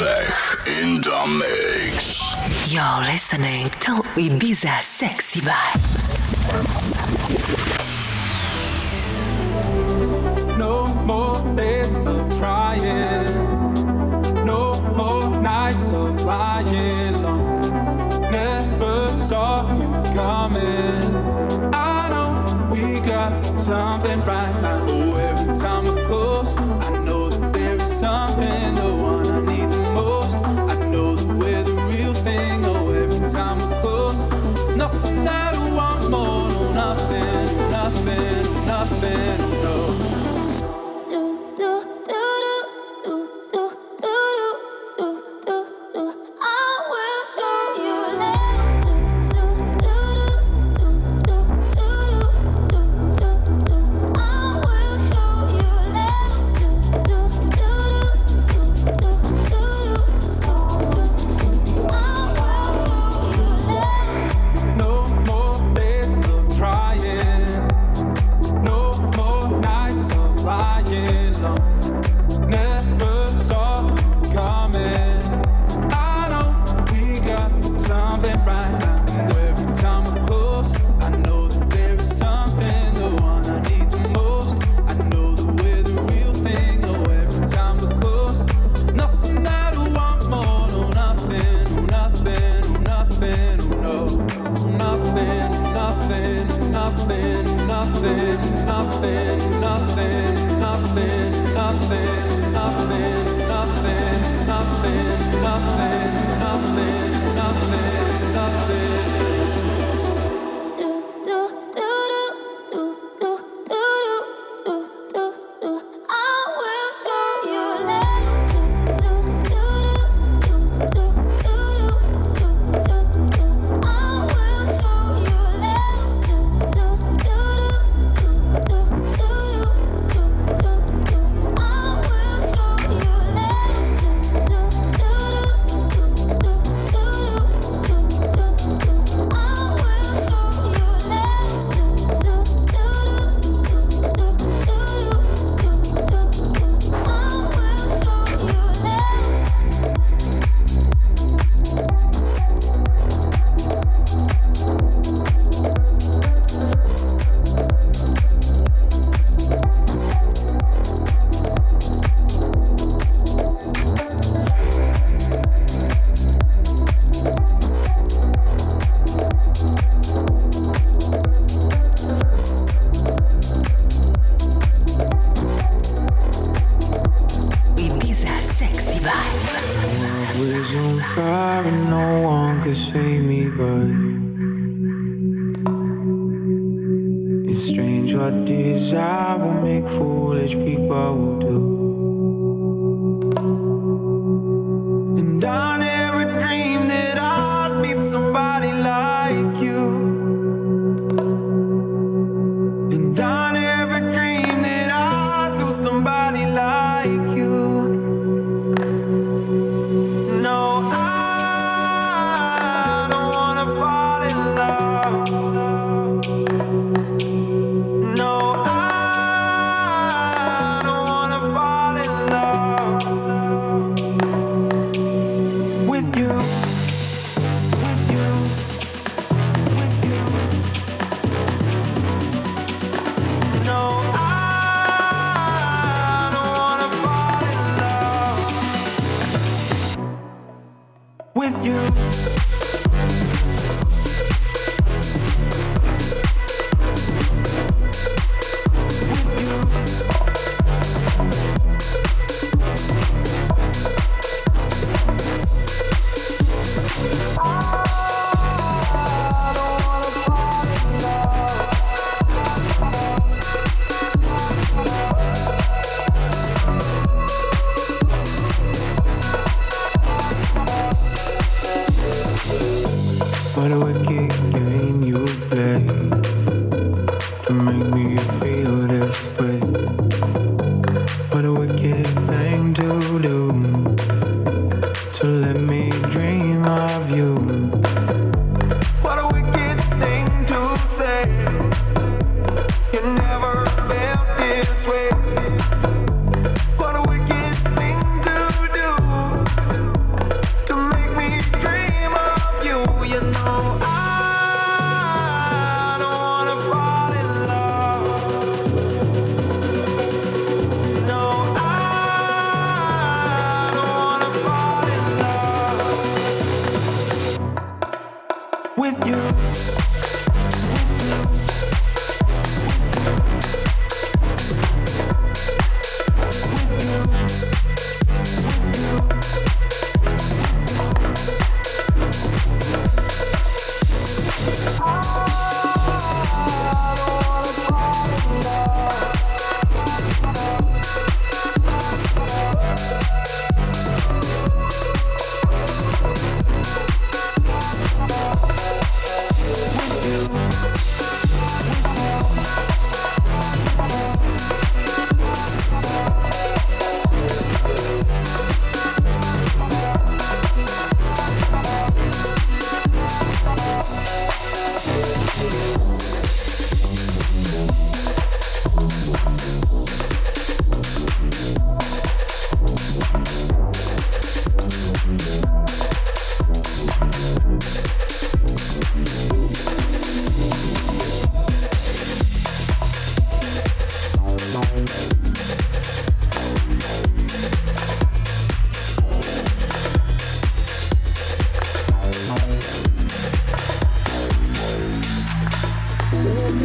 Zech in the mix. You're listening to Ibiza Sexy vibes. No more days of trying. No more nights of lying long. Never saw you coming. I know we got something right now.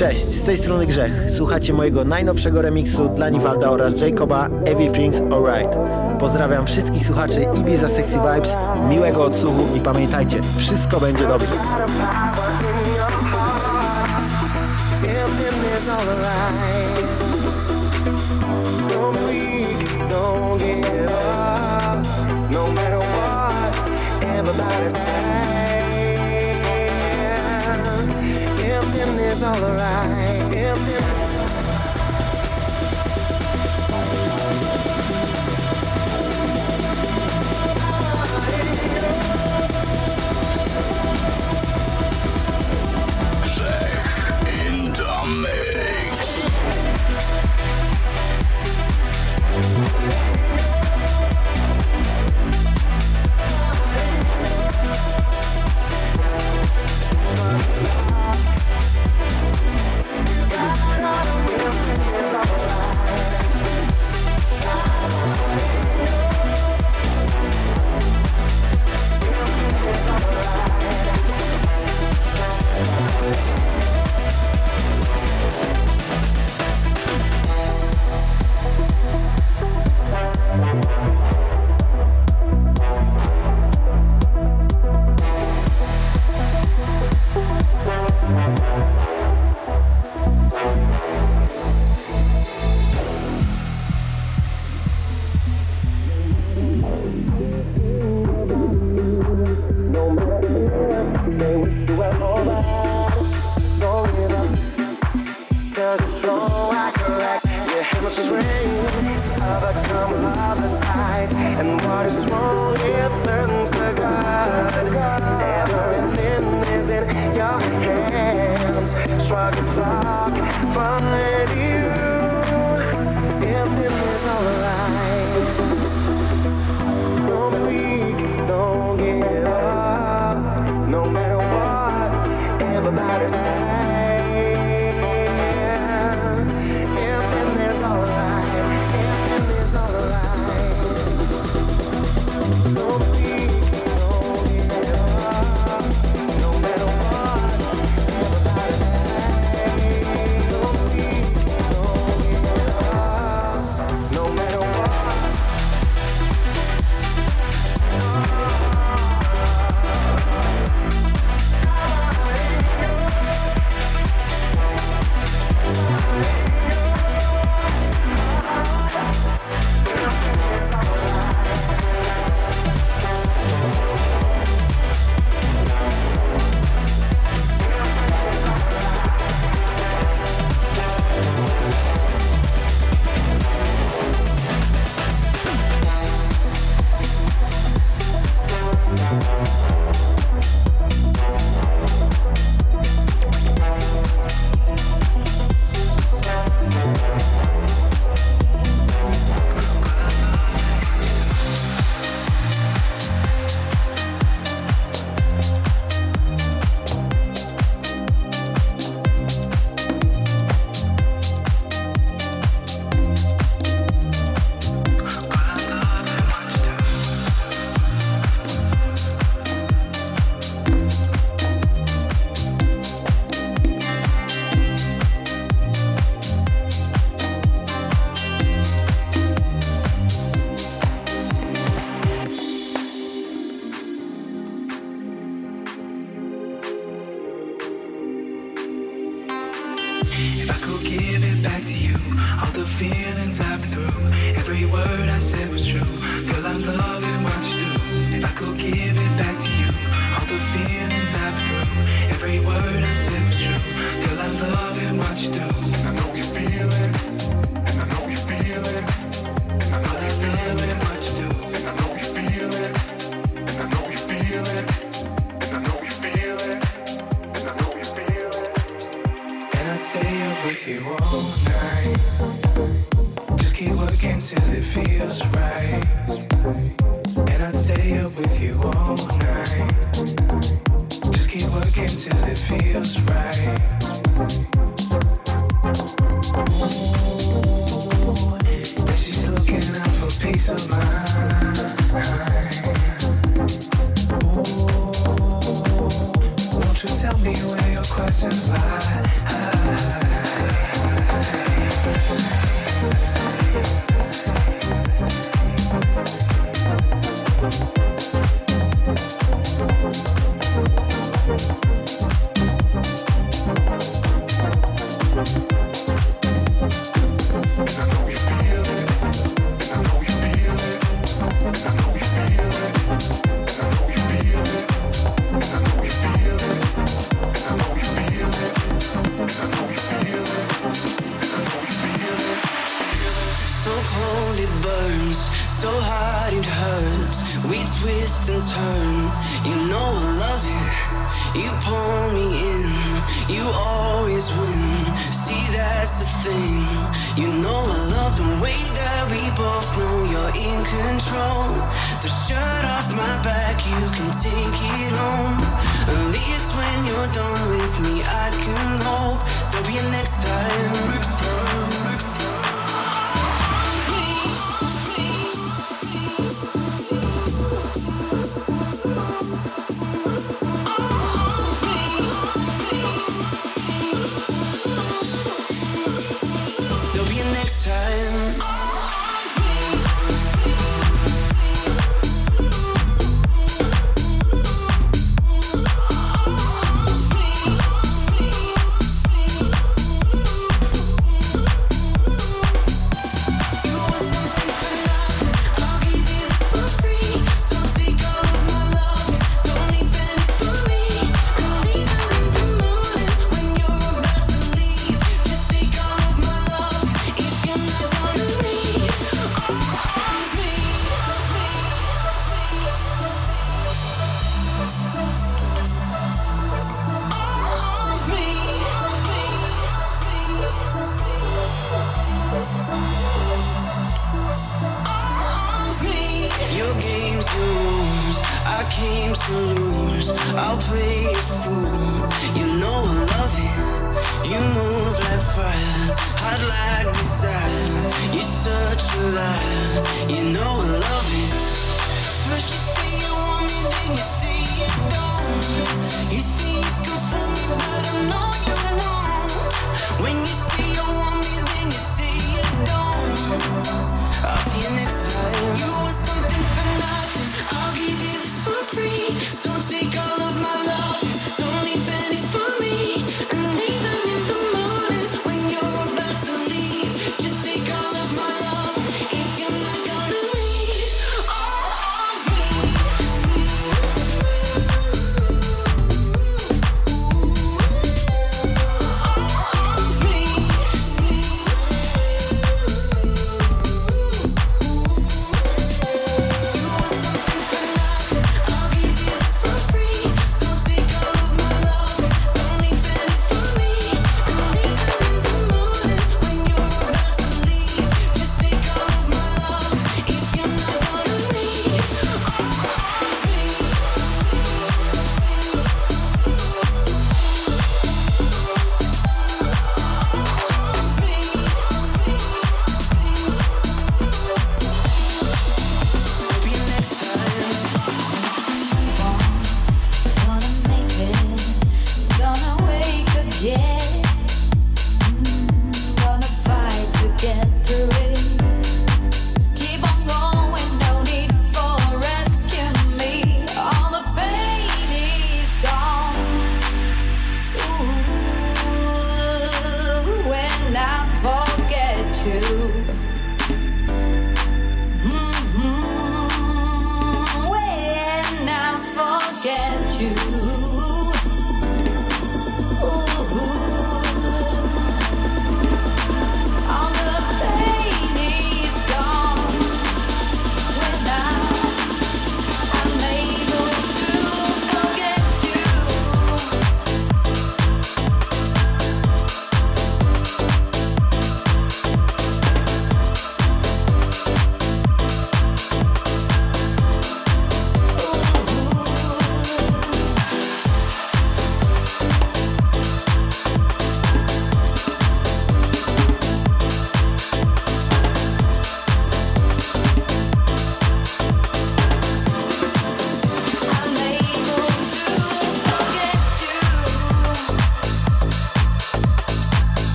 Cześć, z tej strony Grzech. Słuchacie mojego najnowszego remiksu dla Niwalda oraz Jacoba Everything's Alright. Pozdrawiam wszystkich słuchaczy Ibiza Sexy Vibes, miłego odsłuchu i pamiętajcie, wszystko będzie dobrze. everybody say Everything is alright.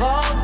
When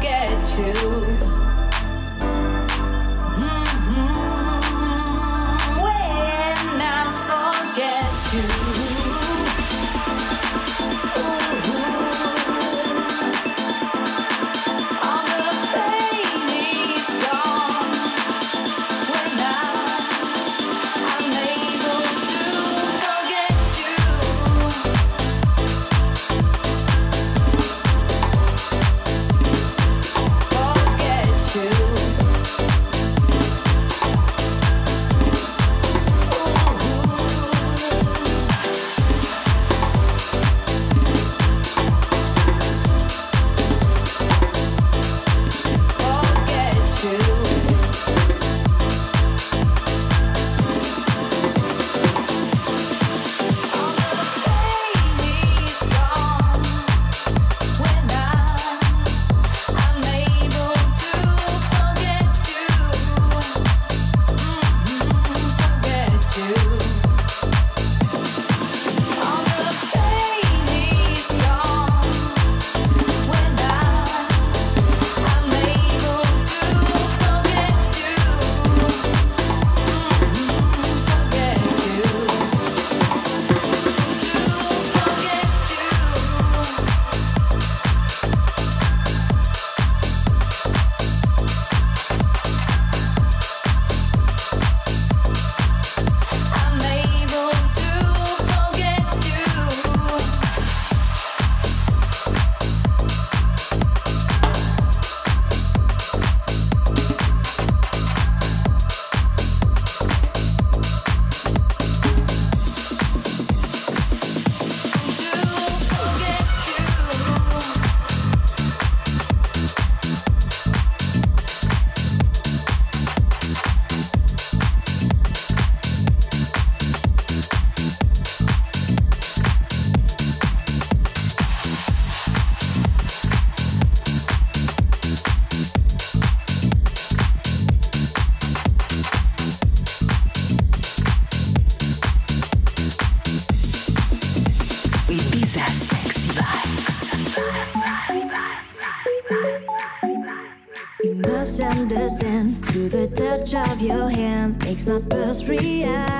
it's my first reaction.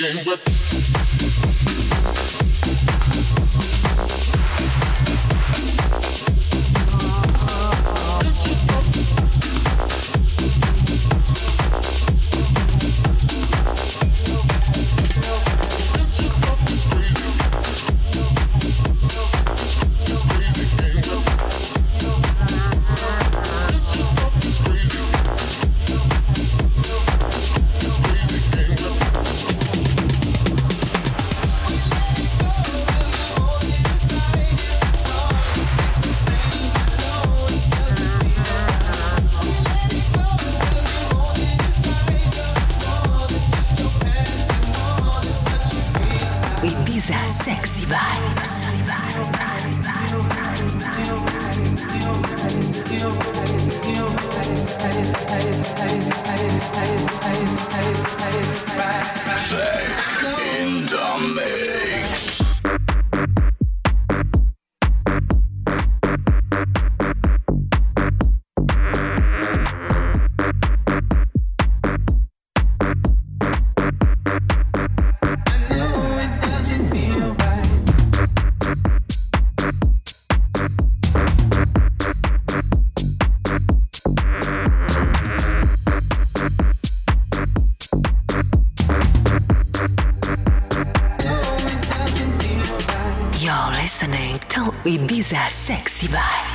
Ibiza Ibiza Sexy Vibes.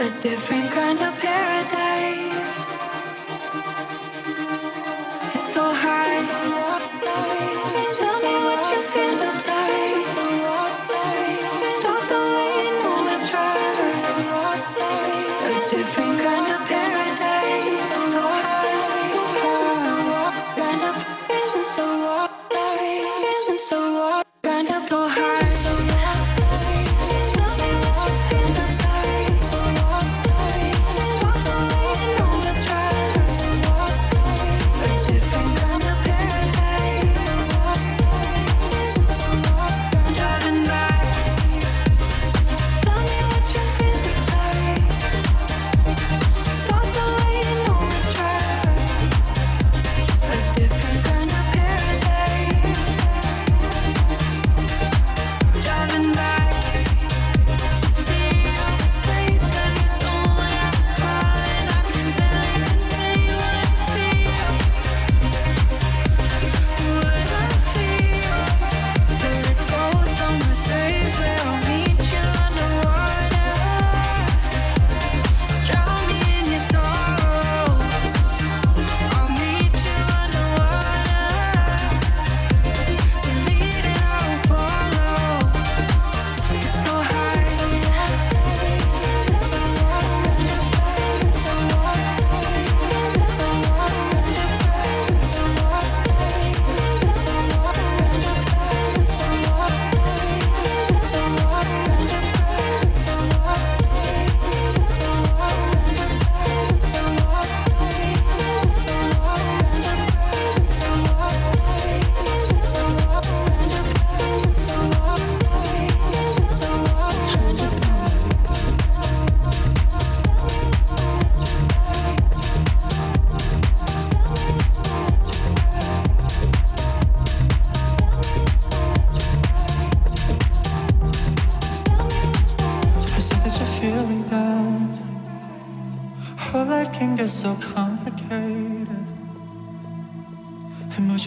a different kind of paradise.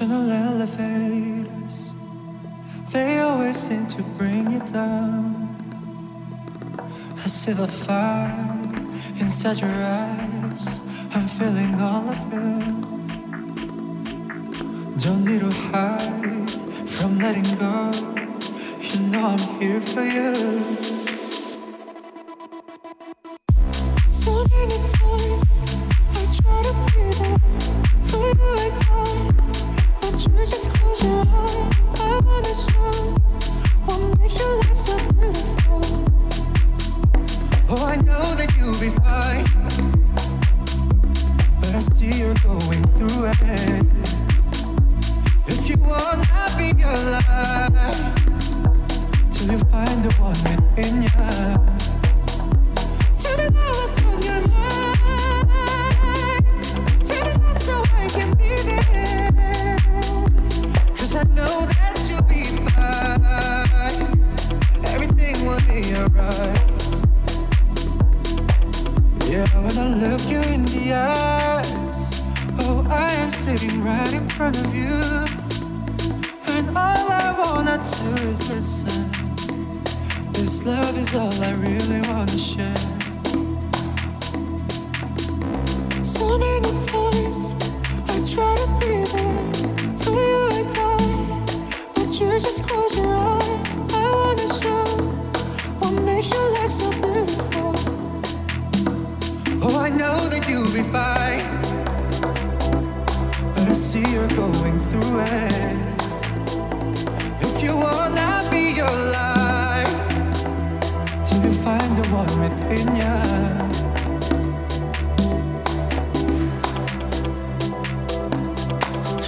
emotional elevators, they always seem to bring you down. I see the fire inside your eyes, I'm feeling all of it. Don't need to hide from letting go, you know I'm here for you.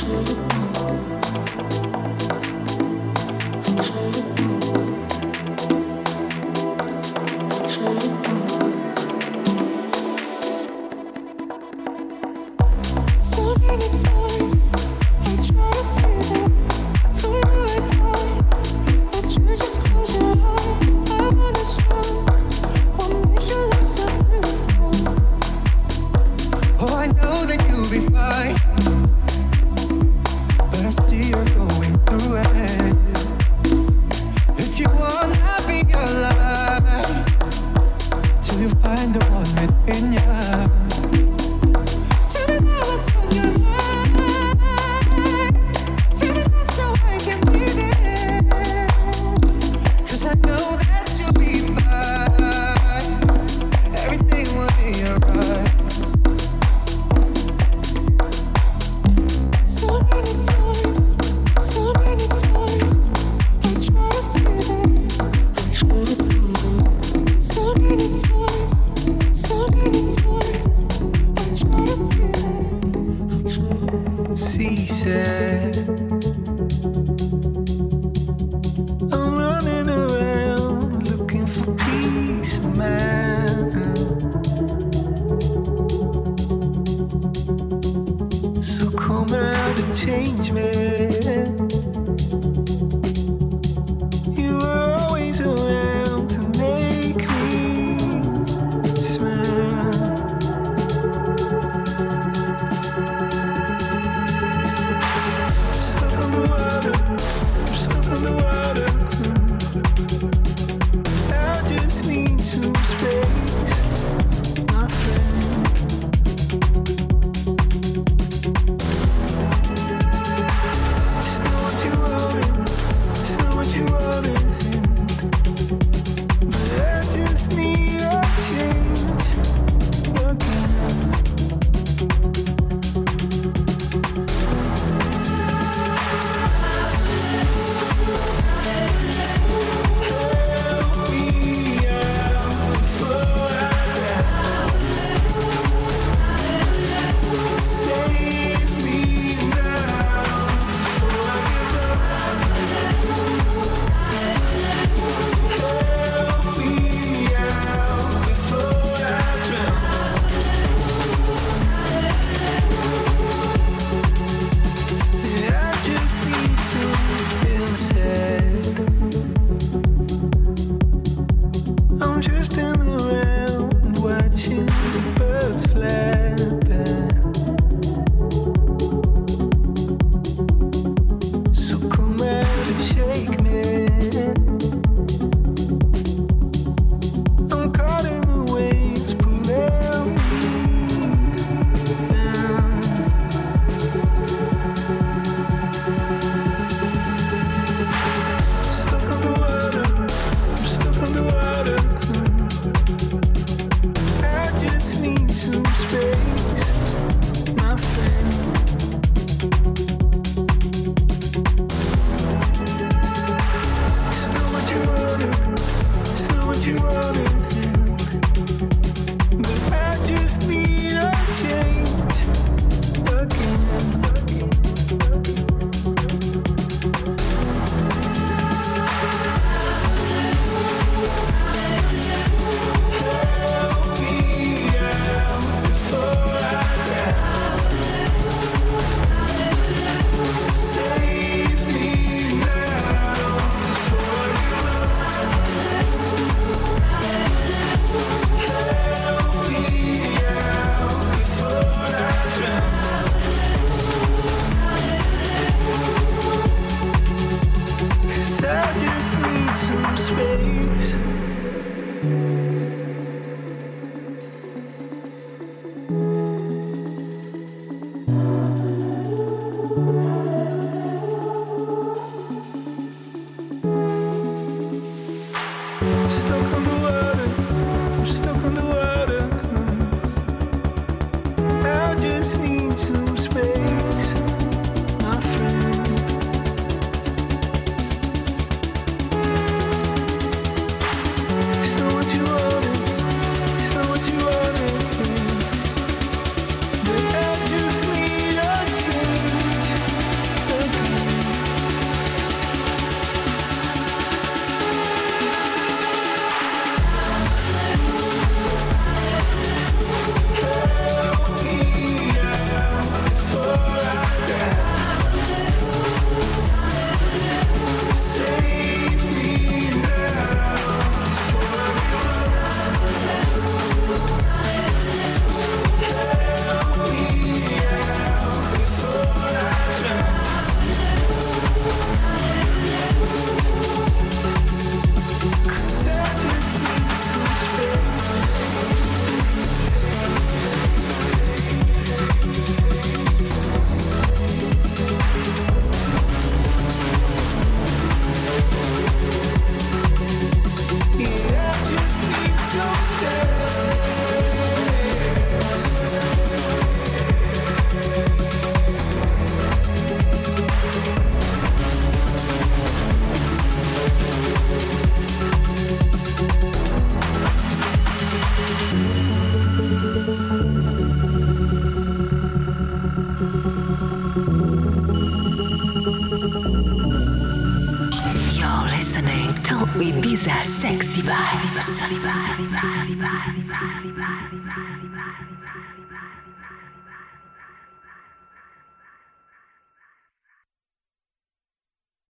Bye.